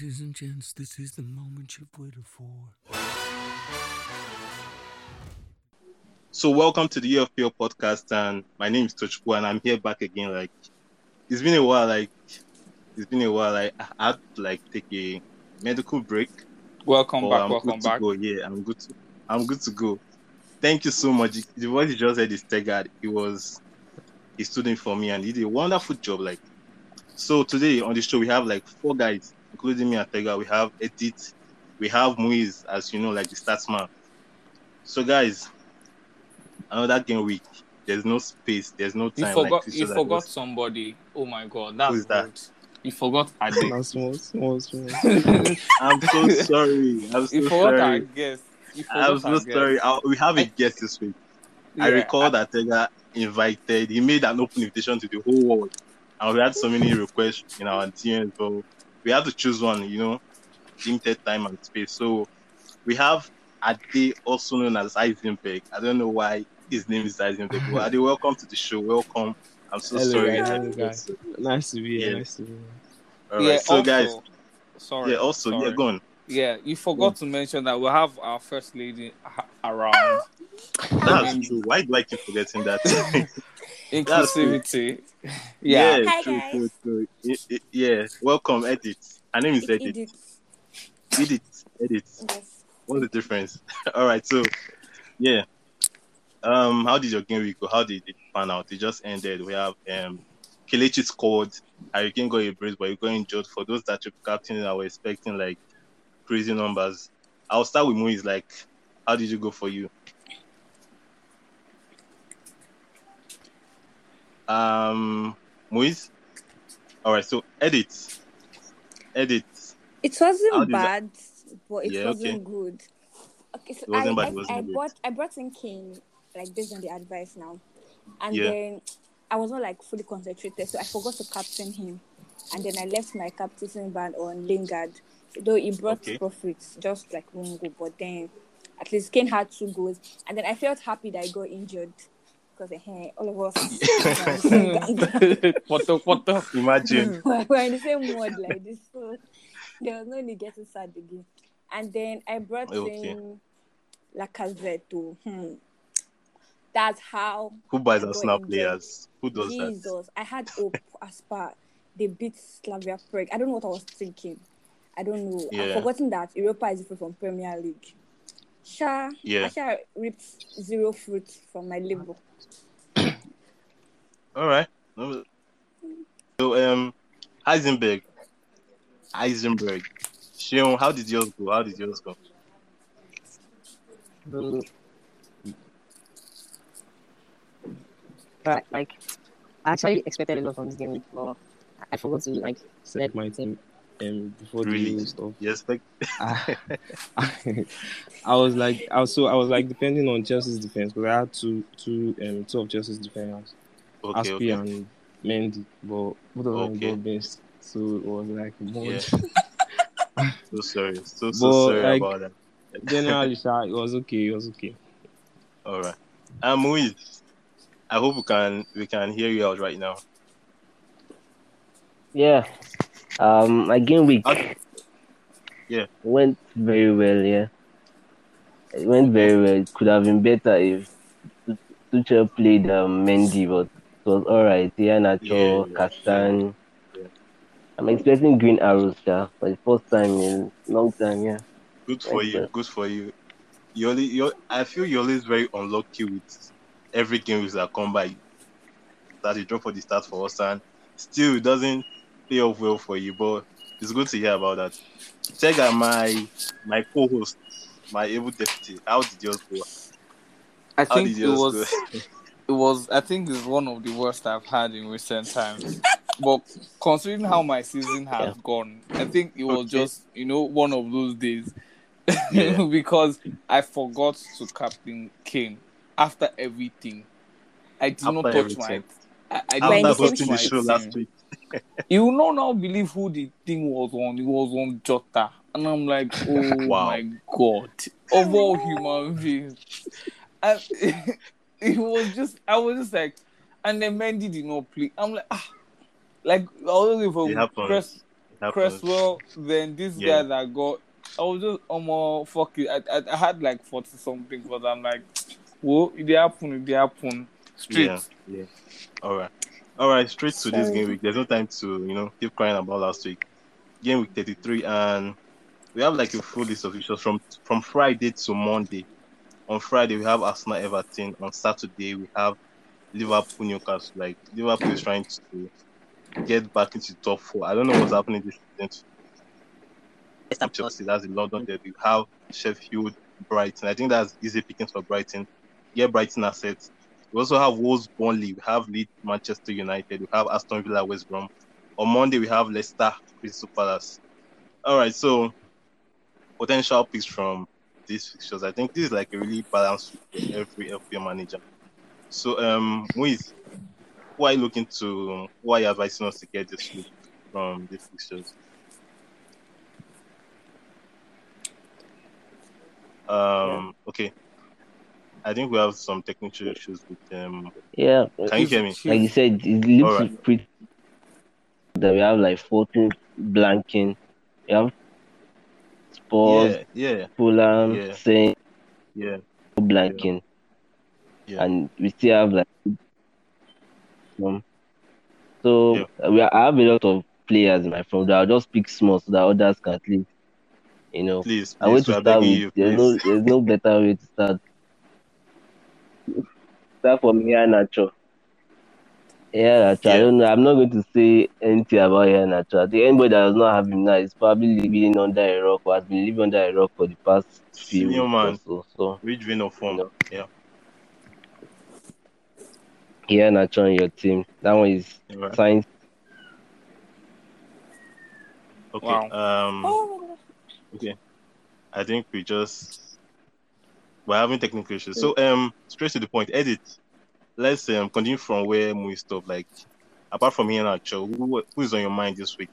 this is the moment you've waited for. So welcome to the EFPL podcast, and my name is Tochukwu, and I'm here back again. Like it's been a while. Like it's been a while. Like I had to like take a medical break. Welcome but back. I'm welcome good to back. go. Yeah, I'm good. To, I'm good to go. Thank you so much. The voice you just heard is Tegad. He was a student for me, and he did a wonderful job. Like so, today on the show we have like four guys, including me and Tegad. We have Edith, we have Muizz, as you know, like the statsman. So, guys, another game week. There's no space. There's no You time. forgot. like, this you was forgot was- somebody. Oh my god, that's Who is that? rude. You forgot Ade. Now small, small, small. I'm so sorry. I'm so you forgot our sorry. guest. You forgot I'm so our guest. sorry. I, we have a guest this week. I Yeah, recall that Tega invited, he made an open invitation to the whole world. And we had so many requests in our DMs, but we had to choose one, you know, limited time and space. So we have Ade, also known as Heisenberg. I don't know why his name is Heisenberg. But Ade, welcome to the show. Welcome. I'm so Hello, sorry. guys. Hello, guys. Nice to be here. Yeah. Nice to be here. All right. yeah, so, also, guys, Sorry. yeah, also, yeah, go on. Yeah, you forgot to mention that we have our first lady ha- around. That's um, true. Why do I keep forgetting that? Inclusivity. Yeah. Hi, true, guys. true, true. I- I- yeah, welcome, Edith. Her name is It's Edith. Edith. Edith, Edith. Yes. What's the difference? All right, so yeah. Um, how did your game week go? How did it pan out? It just ended. We have um, Kelechi scored. Hurricane got a brace, but he got injured. For those that you captain I was expecting like crazy numbers, I'll start with Muizz. Like, how did you go for you? Um, Muizz. All right, so Edith, Edith. It wasn't bad, but it Yeah, wasn't okay. good. Okay, so I, bad, I, I bought I brought in King like based on the advice now, and Yeah. then I was not like fully concentrated, so I forgot to captain him, and then I left my captain band on Lingard, though he brought Okay. profits just like one goal, but then at least Kane had two goals, and then I felt happy that I got injured because eh, all of us what the what the Imagine. we're we're in the same mode like this, so there was no need getting sad again. And then I brought Okay. in Lacazette to hmm. That's how Who buys I got Arsenal players? Who does that? Jesus. I had hope as far they beat Slavia Prague. I don't know what I was thinking. I don't know. Yeah. I've forgotten that Europa is different from Premier League. Sha, Yeah. I sha ripped zero fruit from my label. All right. No- So um, Heisenberg, Heisenberg, Shion, how did yours go? How did yours go? But like, I actually expected a lot from this game, but I forgot to like Select my team um, before the Really? Euro stuff. You expect? I, I was like, I was so I was like depending on Chelsea's defense because I had two, two, um, two of Chelsea's defenders, Okay, Azpi okay. and Mendy, but both of them Okay. got benched, so it was like more. Yeah. So sorry. So so But, sorry like- about that. Generally, sha, it was okay. It was okay. All right. Um, with. I hope we can we can hear you out right now. yeah. Um, my game week. Yeah. went very well. Yeah, it went very well. It could have been better if Tuchel played um, Mendy, but it was all right. Yeah, Nacho, Yeah, yeah, Castagne. yeah. I'm expecting green arrows, yeah, for the first time in long time. Yeah. Good for Thank you. you. Good for you. You only you I feel you're always very unlucky with every game that come by. That you drop for the start for us and still it doesn't play off well for you, but it's good to hear about that. Check out my my co-host, my able deputy. How did yours go? I How think it was it was I think it's one of the worst I've had in recent times. but considering how my season has Yeah. gone, I think it was Okay. just you know one of those days Yeah. because I forgot to captain Kane after everything. I did not After touch my. I, I did We're in After not touch hosting my the show team. last week. You will not now believe who the thing was on. It was on Jota. And I'm like, oh Wow. my god. Of all human beings. And it was just I was just like and then Mendy did not play. I'm like, ah like I was looking for press. Cresswell, then this Yeah. guy that got. I was just almost fuck it. I, I, I had like forty something, but I'm like, whoa, it dey happen, it dey happen. Straight. Yeah, yeah. All right, all right. Straight to this game week. There's no time to you know keep crying about last week. Game week 33, and we have like a full list of issues from from Friday to Monday. On Friday we have Arsenal Everton. On Saturday we have Liverpool Newcastle. Like Liverpool is trying to get back into the top four. I don't know what's happening this season. West Ham Chelsea, that's the London derby. We have Sheffield, Brighton. I think that's easy pickings for Brighton. Get Brighton assets. We also have Wolves, Burnley. We have Leeds, Manchester United. We have Aston Villa, West Brom. On Monday, we have Leicester, Crystal Palace. All right, so potential picks from these fixtures. I think this is like a really balanced for every FPL manager. So, um, Muizz, who are you looking to? Who are you advising us to get this week from these fixtures? Um, okay. I think we have some technical issues with them. Yeah, Can you hear me? like you said, it looks Alright. pretty that we have like 14 blanking. We have Spurs, Yeah, yeah, Fulham, Yeah. Saint yeah, blanking, yeah. and we still have like um, so uh, we are, I have a lot of players in my phone. that I'll just pick small so that others can at least, you know. Please, I want to start with. you. There's no, Please. there's no better way to start. Start from Iheanacho. Yeah, Nacho. I Yeah. don't know. I'm not going to say anything about Iheanacho. I think anybody that does not have him now is probably living under a rock or has been living under a rock for the past few Senior weeks man. or so. So Which vein of form? No. Yeah. Iheanacho, on your team. That one is All right. science. Okay. Wow. Um. Oh, Okay. I think we just we're having technical issues. So um, straight to the point. Edith. Let's um continue from where we stopped. Like, apart from Iheanacho, who who is on your mind this week?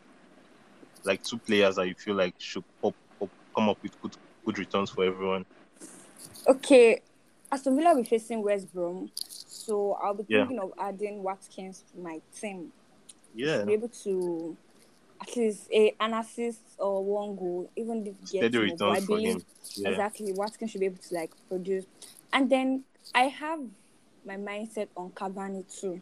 Like two players that you feel like should pop, pop come up with good good returns for everyone. okay. Aston Villa will be facing West Brom, so I'll be Yeah. thinking of adding Watkins to my team. Yeah. to be able to at least a, an assist or one goal, even if get Steady. I believe. Yeah. exactly Watkins should be able to like produce. And then I have my mindset on Cavani too,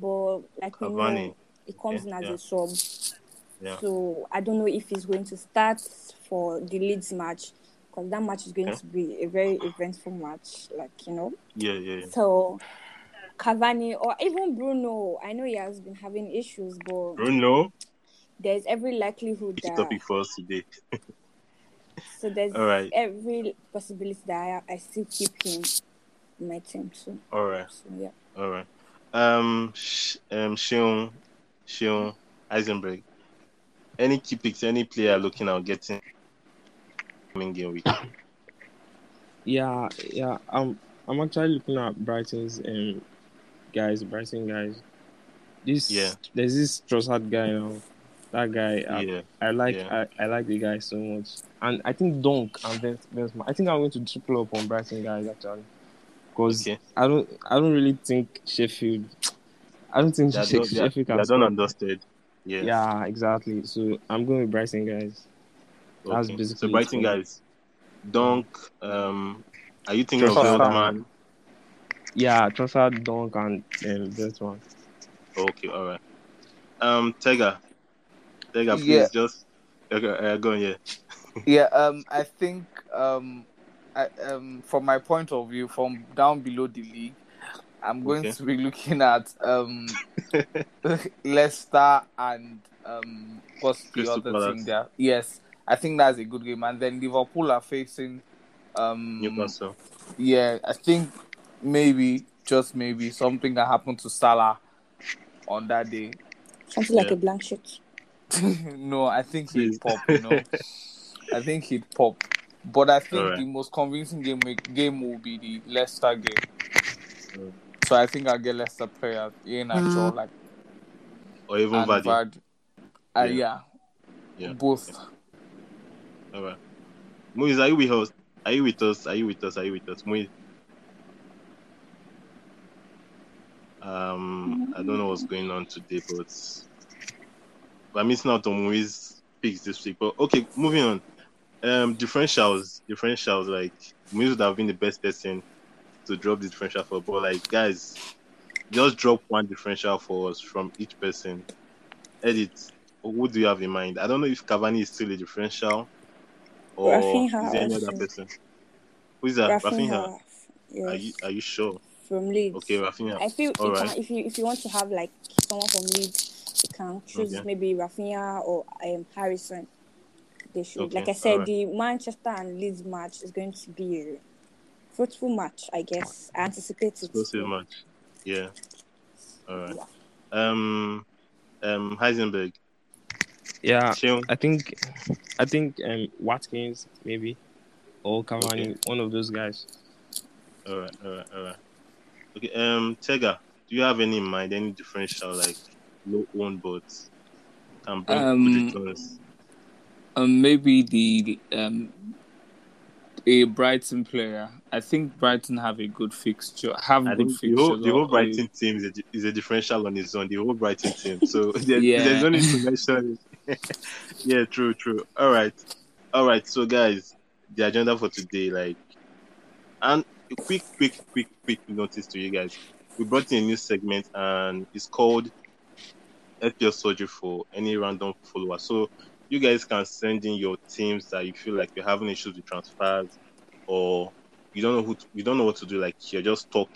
but like we Cavani. know, it comes Yeah, in as yeah. a sub. Yeah. So I don't know if he's going to start for the Leeds match because that match is going to be a very eventful match. Like you know. Yeah, yeah. So Cavani or even Bruno, I know he has been having issues, but Bruno, there's every likelihood big that topic for us today. so there's All right. every possibility that I, I still keep him in my team. So, All right. so yeah. All right. Um, Sh- um, Shion, Shion, Heisenberg. Any key picks? Any player looking out getting coming game week? Yeah, yeah. I'm I'm actually looking at Brighton's um guys, Brighton guys. This Yeah. there's this Trossard guy now. That guy, I, Yeah. I like Yeah. I, I like the guy so much. And I think Dunk and Ben Benzema. I think I'm going to triple up on Brighton guys actually. Because Okay. I don't I don't really think Sheffield I don't think They are Sheffield, done, they are, Sheffield they can are done understood. Yeah. Yeah, exactly. So I'm going with Brighton guys. that's Okay. basically So Brighton guys, Dunk. Um, are you thinking of the Trossard. other man? Yeah, Trossard, Dunk and um, Benzema. Okay. All right. Um, Tega. Tega, please Yeah. just okay. Uh, go on. Yeah. Yeah, um, I think um, I, um, from my point of view, from down below the league, I'm going Okay. to be looking at um, Leicester and um, what's the Crystal other Palace. thing there? Yes, I think that's a good game. And then Liverpool are facing, um, Newcastle. yeah, I think maybe just maybe something that happened to Salah on that day. Something like a blank sheet. no, I think he'd pop. You know, I think he'd pop. But I think Alright. the most convincing game game will be the Leicester game. Mm. So I think I'll get Leicester players in actual like Or even and Vardy. Vard. Uh, Yeah. yeah. Yeah. both. All right. Muizz, are you with us? Are you with us? Are you with us? Are you with us? Muizz. Um, I don't know what's going on today, but we're missing out on Muizz picks this week. But okay, moving on. Um, differentials, differentials. Like Musa would have been the best person to drop the differential for. But like, guys, just drop one differential for us from each person. Edith. Who do you have in mind? I don't know if Cavani is still a differential or Raphinha is there any other person? Who is that? Raphinha. Raphinha, yes, Are you are you sure? from Leeds. Okay, Raphinha. I feel you right. can, if you if you want to have like someone from Leeds, you can choose Okay. maybe Raphinha or um, Harrison. They should, Okay, like I said, alright. the Manchester and Leeds match is going to be a fruitful match. I guess I anticipate it. Explosive match. Yeah. All right. Um, um, Heisenberg. Yeah, Sheon. I think, I think um, Watkins maybe, or Cavani, one of those guys. All right, all right, all right. Okay. Um, Tega, do you have any in mind? Any differential like low own but can bring Um, good returns? Um, maybe the um a Brighton player. I think Brighton have a good fixture. Have I good think the whole, the whole Brighton team is a, is a differential on its own. The whole Brighton team. So there, Yeah. there's no need to mention it. yeah, true, true. All right, all right. So guys, the agenda for today, like, and a quick, quick, quick, quick notice to you guys. We brought in a new segment, and it's called FPL Surgery for any random follower. So you guys can send in your teams that you feel like you're having issues with transfers, or you don't know who to, you don't know what to do. Like you're just stuck,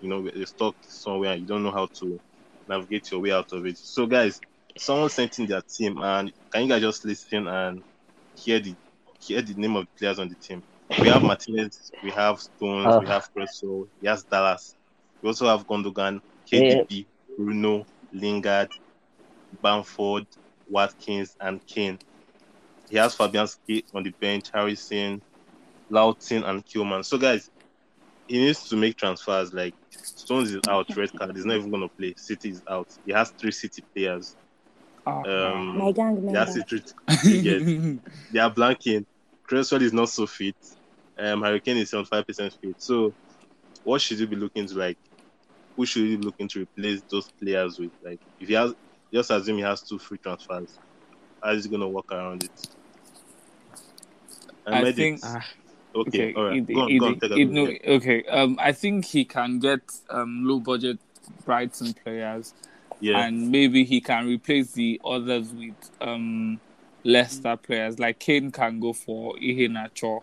you know, you're stuck somewhere and you don't know how to navigate your way out of it. So guys, someone sent in their team, and can you guys just listen and hear the hear the name of the players on the team? We have Martinez, we have Stones, Ah. we have Presso, yes, Dallas. We also have Gundogan, KDB, Bruno, Lingard, Bamford, Watkins, and Kane. He has Fabianski on the bench, Harrison, Loughton, and Kilman. So, guys, he needs to make transfers. Like Stones is out, red card. He's not even going to play. City is out. He has three City players. Ah, Um, My gang he member. has three. yes. They are blanking. Cresswell is not so fit. Um, Hurricane is 75% fit. So, what should you be looking to like? Who should you be looking to replace those players with? Like, if he has, just assume he has two free transfers. How is he going to work around it? And I Medics- think- Ah, Okay, okay, all right. it- go on, it- go on. It- no, okay. Um, I think he can get um low budget Brighton players, Yeah, and maybe he can replace the others with um Leicester players. Like Kane can go for Iheanacho,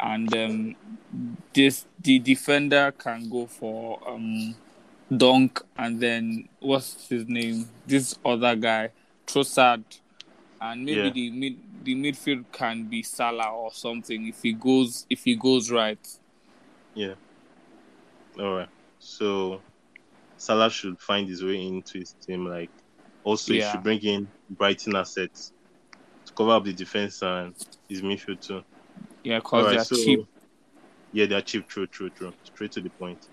and um this the defender can go for um Dunk, and then what's his name? This other guy, Trossard, and maybe Yeah. the mid the midfield can be Salah or something if he goes if he goes right. Yeah. All right. So, Salah should find his way into his team. Like, also, he should bring in Brighton assets to cover up the defense and his midfield too. Yeah, because Alright, they're so- cheap. Yeah, they're cheap. True, true, true. Straight to the point.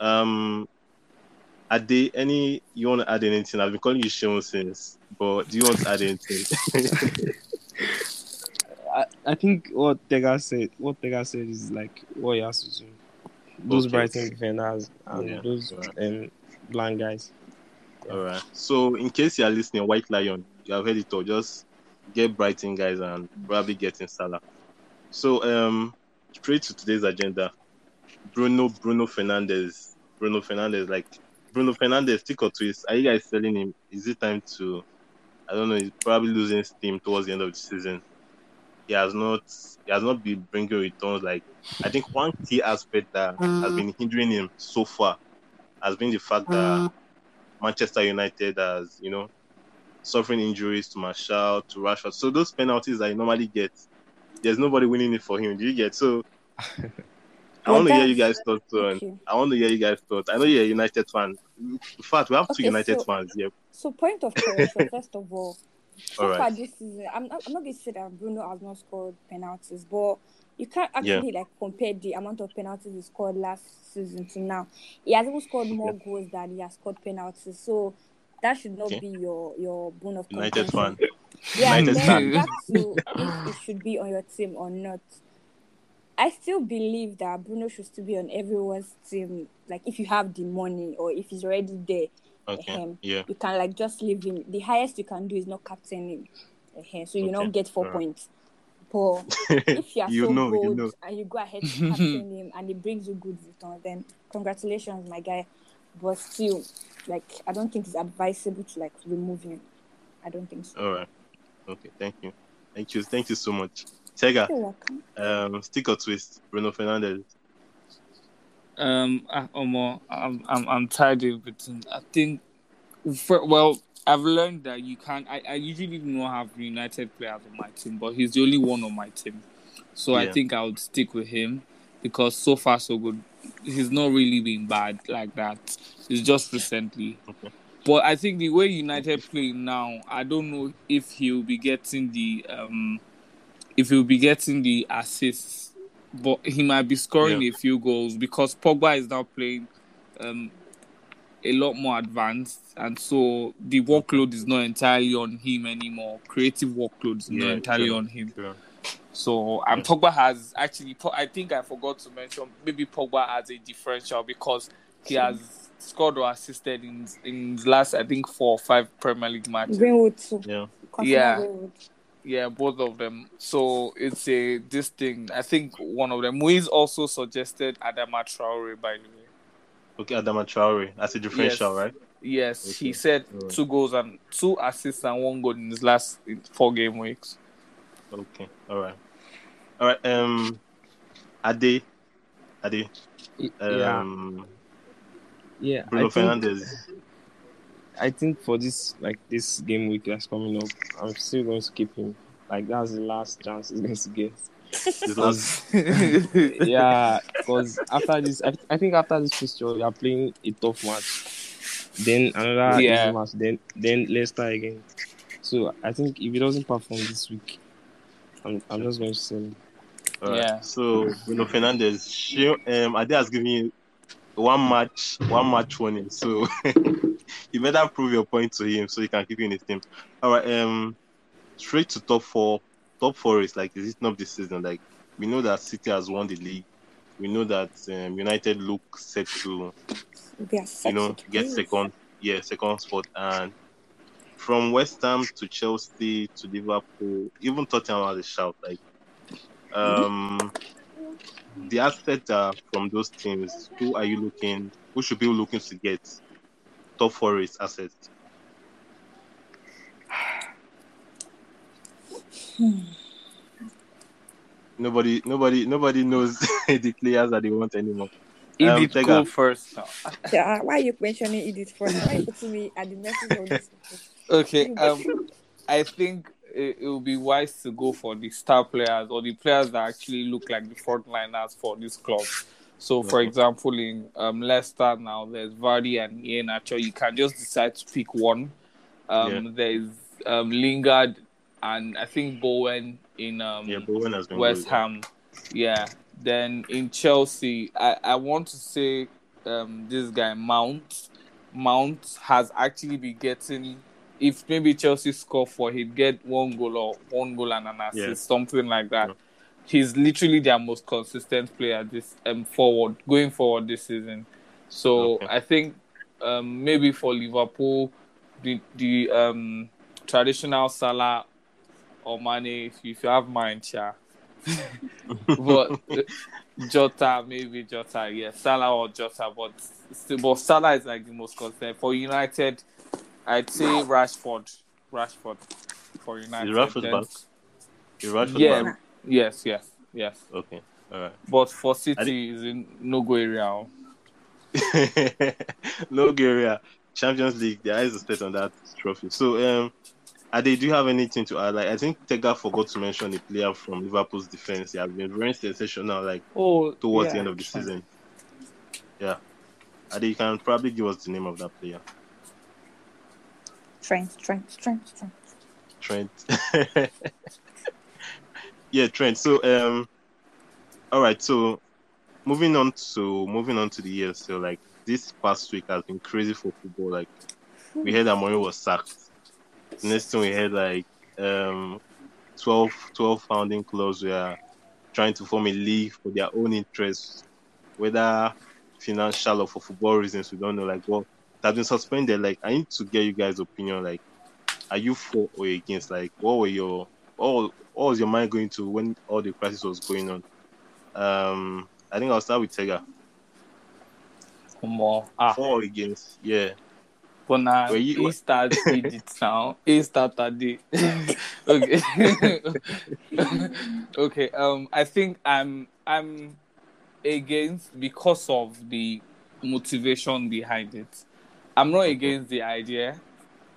Um, are they any? You want to add anything? I've been calling you Sean since, but do you want to add anything? I, I think what Tega said, what Tega said is like what he has to do. Those Okay. Brighton defenders and Yeah, those right. um, blind guys. all right. So, in case you are listening, White Lion, you have heard it all. Just get Brighton guys and probably get in Salah. So, um, straight to today's agenda. Bruno, Bruno Fernandes, Bruno Fernandes, like Bruno Fernandes, stick or twist. Are you guys selling him? Is it time to? I don't know. He's probably losing steam towards the end of the season. He has not. He has not been bringing returns. Like I think one key aspect that has mm. been hindering him so far has been the fact that mm. Manchester United has, you know, suffering injuries to Martial, to Rashford. So those penalties that he normally gets, there's nobody winning it for him. Do you get? So I want to hear you guys thoughts on. I want to hear you guys thoughts. I know you're a United fan. In fact, we have two Okay, United so- fans here. So point of correction, first of all, so All right. far this season, I'm not, I'm not going to say that Bruno has not scored penalties, but you can't actually like compare the amount of penalties he scored last season to now. He has even scored more goals than he has scored penalties, so that should not be your your bone of United fan. Yeah, United then fan. back to if it should be on your team or not. I still believe that Bruno should still be on everyone's team. Like if you have the money or if he's already there, Okay. Ahem. Yeah. you can like just leave him. The highest you can do is not captain him. so you Okay, don't get four alright. points. But if you are you so know, bold you know. and you go ahead to captain him and it brings you good return, then congratulations, my guy. But still, like I don't think it's advisable to like remove him. I don't think so. All right. Okay. Thank you. Thank you. Thank you so much. Tega, You're welcome. um, stick or twist, Bruno Fernandes. Um, I, Omo, I'm, I'm, I'm tired of between. I think, for, well, I've learned that you can't. I, I usually do not have United players on my team, but he's the only one on my team. So I think I would stick with him because so far so good. He's not really been bad like that. It's just recently. Okay. But I think the way United play now, I don't know if he'll be getting the um, if he'll be getting the assists, but he might be scoring Yeah. a few goals because Pogba is now playing um, a lot more advanced, and so the workload is not entirely on him anymore. Creative workload is not entirely sure. on him. Sure. So and Yeah. Pogba has actually, I think I forgot to mention, maybe Pogba has a differential because he has scored or assisted in in his last, I think, four or five Premier League matches. Greenwood too. Yeah. Consider Yeah. Greenwood. Yeah, both of them. So it's a this thing. I think one of them. Muizz also suggested Adama Traore, by the way. Okay. Adama Traore. That's a differential, Yes. right? Yes, Okay. he said Alright. two goals and two assists and one goal in his last four game weeks. Okay. All right. All right. Um, Ade. Ade. Y- yeah, Um, yeah. Bruno I think, Fernandes. I think for this like this game week that's coming up, I'm still going to keep him. Like that's the last chance he's going to get. His last. yeah, because after this, I, I think after this fixture, you are playing a tough match. Then another Yeah. easy match. Then then Leicester again. So I think if he doesn't perform this week, I'm I'm just going to sell him. All right. Yeah. So Bruno Fernandes. She, um, Ade has given you one match, one match warning. So you better prove your point to him so he can keep you in his team. All right. Um, straight to top four. Top four is like is it not this season? Like we know that City has won the league. We know that um, United look set to you know get second, yeah, second spot. And from West Ham to Chelsea to Liverpool, even Tottenham has a shout. Like um, the aspect are from those teams. Who are you looking? Who should be looking to get top four is assets? Nobody, nobody, nobody knows the players that they want anymore. Um, Edith, Tega. go first now. Yeah, why are you mentioning Edith first? Why are you putting me at the message of this? Okay. Um, I think it, it will be wise to go for the star players or the players that actually look like the frontliners for this club. So, for example, in um, Leicester now, there's Vardy and Iheanacho. You can just decide to pick one. Um, There's um, Lingard and I think Bowen in um, Yeah, Bowen has been West. Ham. Yeah. Then in Chelsea, I, I want to say um, this guy Mount. Mount has actually been getting. If maybe Chelsea score four, he'd get one goal or one goal and an assist, Yeah. something like that. Yeah. He's literally their most consistent player this um forward going forward this season. So Okay. I think um, maybe for Liverpool, the the um, traditional Salah or Mane, if you, if you have mind, yeah. but uh, Jota, maybe Jota, yeah, Salah or Jota, but still, but Salah is like the most consistent for United. I'd say Rashford, Rashford for United. Rashford Then- back? You Rashford Yeah, back? Yes, yes, yes. Okay. All right. But for City, is in no go area. no Guerrero. Champions League, the eyes are set on that trophy. So, um, Ade, do you have anything to add? Like, I think Tega forgot to mention a player from Liverpool's defense. He has been very sensational, like Oh, towards yeah. the end of the season. Yeah, Ade, you can probably give us the name of that player, Trent, Trent, Trent, Trent. Trent. yeah, Trent. So, um, all right. So, moving on to moving on to the year. So, like this past week has been crazy for football. Like we heard that Mourinho was sacked. Next thing we heard like um 12, 12 founding clubs were trying to form a league for their own interests, whether financial or for football reasons. We don't know. Like what has been suspended. Like I need to get you guys' opinion. Like are you for or against? Like, what were your all? What was your mind going to when all the crisis was going on? Um, I think I'll start with Tega. More. Ah, For or against? Yeah. but now Were you- he started it now. He started it. okay. okay. Um, I think I'm I'm against because of the motivation behind it. I'm not against the idea.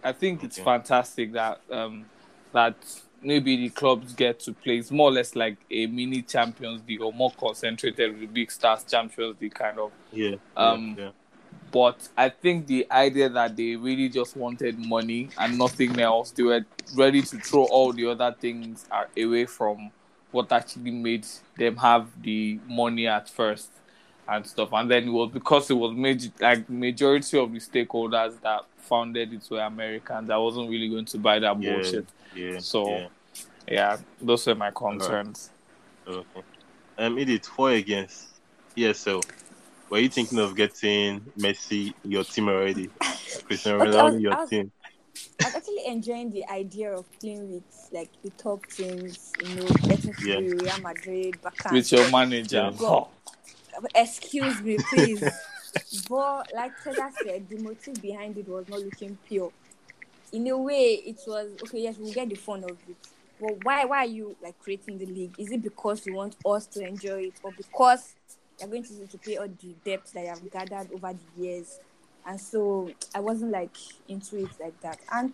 I think it's Okay. fantastic that um that maybe the clubs get to play. It's more or less like a mini Champions League or more concentrated with the big stars Champions League kind of Yeah. Um, yeah. but I think the idea that they really just wanted money and nothing else, they were ready to throw all the other things away from what actually made them have the money at first and stuff. And then it was because it was major, like majority of the stakeholders that founded it were Americans. I wasn't really going to buy that Yeah. bullshit. Yeah. So yeah. yeah, those were my concerns. Okay. Um, Edith, for or against ESL. Were you thinking of getting Messi your team already? Cristiano Okay, I Ronaldo was- your I was- team. I was actually enjoying the idea of playing with like the top teams, you know, getting to Yeah. Real Madrid, Barca. With your manager. Yeah. Excuse me, please. but like Tega said, the motive behind it was not looking pure. In a way, it was okay. Yes, we'll get the fun of it. But why? Why are you like creating the league? Is it because you want us to enjoy it, or because you're going to to pay all the debts that you have gathered over the years? And so I wasn't like into it like that. And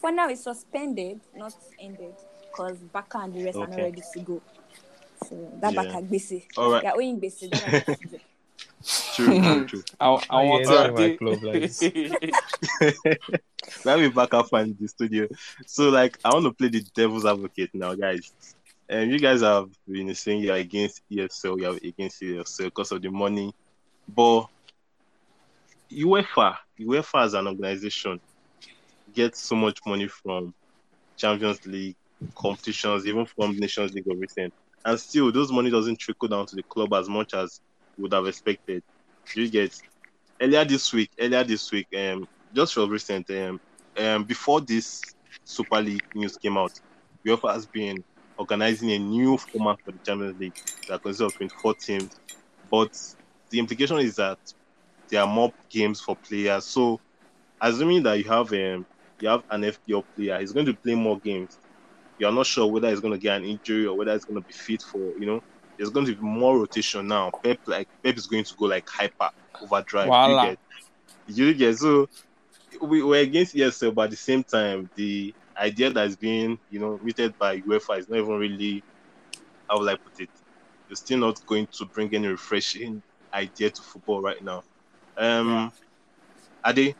for now, it's suspended, not ended, because Baka and the rest are not ready to go. So that Yeah. Baka Gbese. All right. Yeah, owing Gbese. that's what I have to do. True, hmm. true, true. I, I want entering to my club like this? we have a backup in the studio. So, like, I want to play the devil's advocate now, guys. And you guys have been saying you're against ESL, you're against ESL because of the money. But UEFA, UEFA as an organization, gets so much money from Champions League competitions, even from Nations League of recent. And still, those money doesn't trickle down to the club as much as would have expected. You get earlier this week? Earlier this week, um, just for recent, um, um, before this Super League news came out, UEFA has been organizing a new format for the Champions League that consists of 24 teams. But the implication is that there are more games for players. So, assuming that you have um, you have an FPL player, he's going to play more games. You are not sure whether he's going to get an injury or whether he's going to be fit for you know. There's going to be more rotation now. Pep like Pep is going to go like hyper overdrive. Voila. You get, you get so we were against ESL, but at the same time, the idea that's being, you know, muted by UEFA is not even really, how will I put it? You're still not going to bring any refreshing idea to football right now. Um, Ade,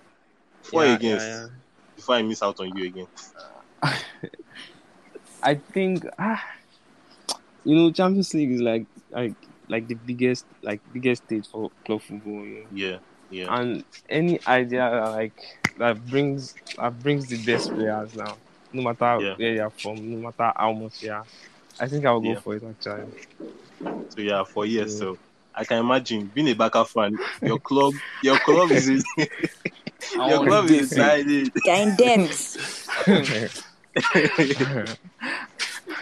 for or Yeah, against, yeah, before I miss out on you again. I think ah, you know Champions League is like like like the biggest like biggest stage for club football. You know? Yeah, yeah, And any idea that, like that brings that brings the best players now, no matter Yeah. where you're from, no matter how much yeah. I think I'll go Yeah. for it actually. so yeah, for ESL. I can imagine being a Barca fan, your club, your club is in, I your club is decided. They're in debt.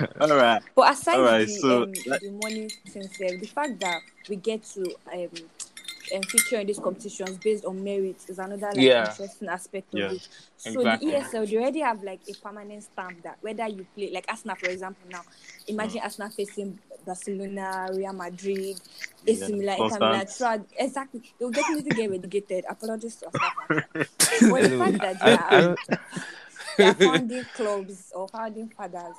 All right, But aside Alright, the, so um, that- the money things, there, the fact that we get to um, um, feature in these competitions based on merit is another like Yeah. interesting aspect of Yeah. it. So Exactly. the ESL, they already have like a permanent stamp that whether you play like Arsenal, for example, now imagine Arsenal facing Barcelona, Real Madrid, AC Yeah, Milan, Inter. Milan, exactly, they will definitely get relegated. Apologies to Arsenal fans. but the fact that they I, I are don't, they are founding clubs or founding fathers,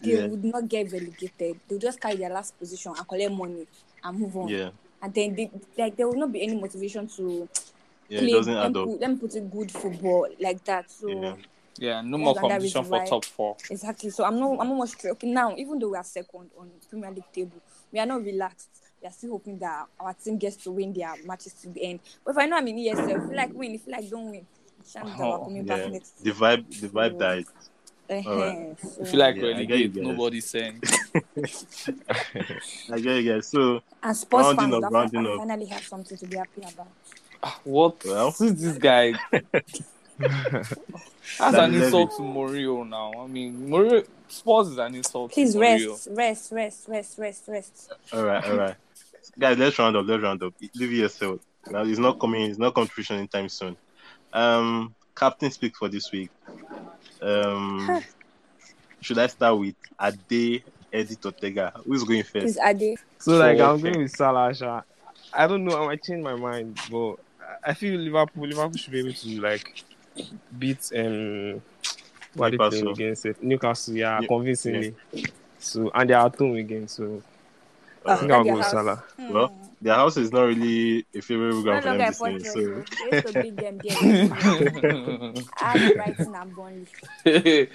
they Yeah. would not get relegated. They'll just carry their last position and collect money and move on. yeah, And then they, like there will not be any motivation to yeah, it play doesn't let add up. put, let me put it good football like that. So Yeah. Yeah, no more that competition for why- top four. exactly. So I'm not I'm not much straight. Okay, now even though we are second on the Premier League table, we are not relaxed. We are still hoping that our team gets to win their matches to the end. But if I know I'm in ESL, if you like win, if you like don't win, chances that we're Oh, coming Yeah, back next. the vibe, the vibe died. Uh-huh. Alright. So- If you like Yeah, I get you relegate, guys. nobody's saying. I get you guys. So And Spurs Rounding fans up, that rounding up. finally have something to be happy about. What? Well. Who's this guy? That's That an is insult to Morio now. I mean, Morio Spurs is an insult Please to rest, rest, rest, rest, rest, rest. All right, all right, guys. Let's round up. Let's round up. Leave yourself. Now he's not coming. He's not contribution anytime soon. Um, captain speak for this week. Um, should I start with Ade Edith or Tega? Who's going Please, first? Ade. So like So, I'm okay. going with Salah. Sha. I don't know. I might change my mind, but I- I feel Liverpool. Liverpool should be able to like beat um what are playing Newcastle. against it? Newcastle. Yeah, New- convincingly. So and they are at home again. So I Uh, think I'll go their with. Salah. Hmm. Well, Their house is not really a favorable No ground for them longer a this season. fortress. So, so They used to beat them there. I had Brighton and Burnley.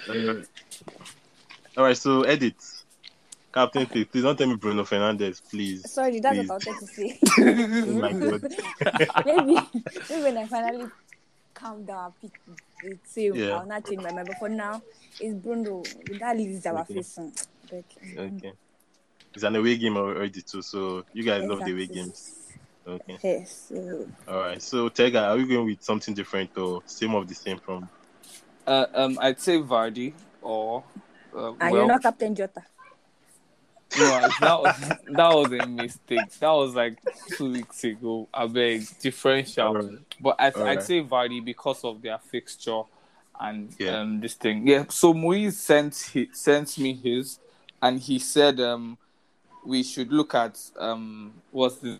all right. So Edith. captain pick. Please don't tell me Bruno Fernandes, please. Sorry, that's Please. what I wanted to say. Oh my god. maybe, maybe when I finally calm down, pick the team, Yeah. I'll not change my mind. But for now, it's Bruno. That leaves our Okay. facing. But, mm. Okay. It's an away game already too, so you guys love the away games. Okay. Yes. so- All right. So Tega, are we going with something different or same of the same from? Uh, um, I'd say Vardy or uh, And well, you're not Captain Jota. no, that was that was a mistake. That was like two weeks ago. I beg differential. Alright. But I, Alright. I'd say Vardy because of their fixture and Yeah. um this thing. Yeah. So Muizz sent he sent me his, and he said um we should look at um what's the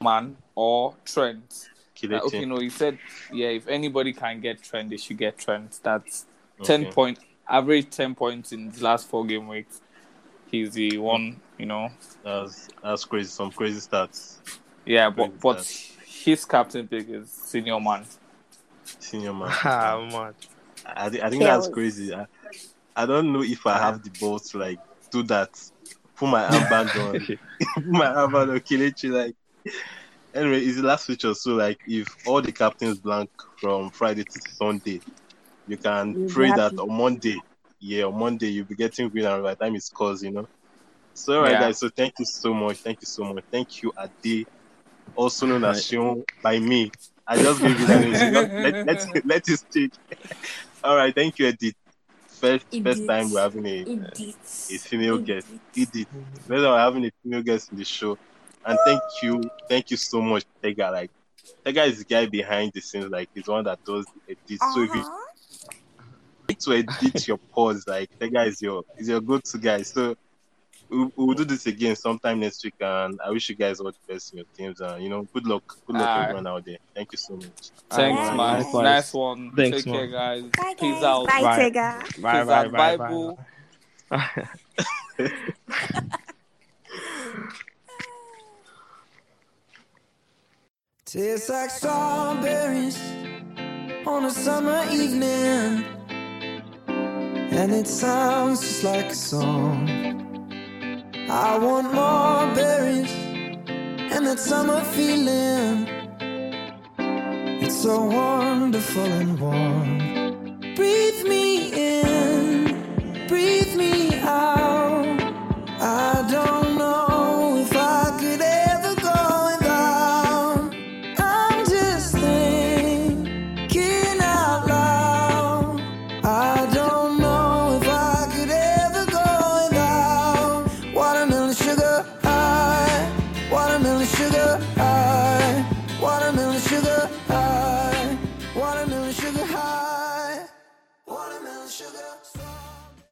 man or Trent. Uh, okay, no, he said yeah. If anybody can get Trent, they should get Trent. That's ten Okay. point average ten points in the last four game weeks. He's the one, you know. That's that's crazy. Some crazy stats. Yeah, Crazy but but his captain pick is senior man. Senior man. Ah man. I, thi- I think that's crazy. I, I don't know if I have the balls to like do that. Put my armband on. Put my armband on Kelechi. Like anyway, it's the last feature. So like, if all the captains blank from Friday to Sunday, you can You'll pray that on Monday, yeah, on Monday you'll be getting green and by the time it's cause, you know. So all right, Yeah. guys. So thank you so much. Thank you so much. Thank you, Ade, also known as Shion by me. I just gave you that name. Let, let, let it stick. All right, thank you, Edith. First, first time we're having a, Edith. a female guest. Edith. First time we're having a female guest in the show. And thank you, thank you so much, Tega. Like, Tega is the guy behind the scenes. Like, he's the one that does the edit. So if you Uh-huh. need to edit your pause, like, Tega is your is your go-to guy. So we'll, we'll do this again sometime next week. And I wish you guys all the best in your teams. And you know, good luck, good luck Aye. everyone out there. Thank you so much. Thanks, Yeah. man. Likewise. Nice one. Thanks, Take care, guys. Bye, Peace guys. out. Bye, Bye. Tega. Bye Peace bye out. bye Bible. bye. Tastes like strawberries on a summer evening, and it sounds just like a song. I want more berries and that summer feeling. It's so wonderful and warm. Breathe me in.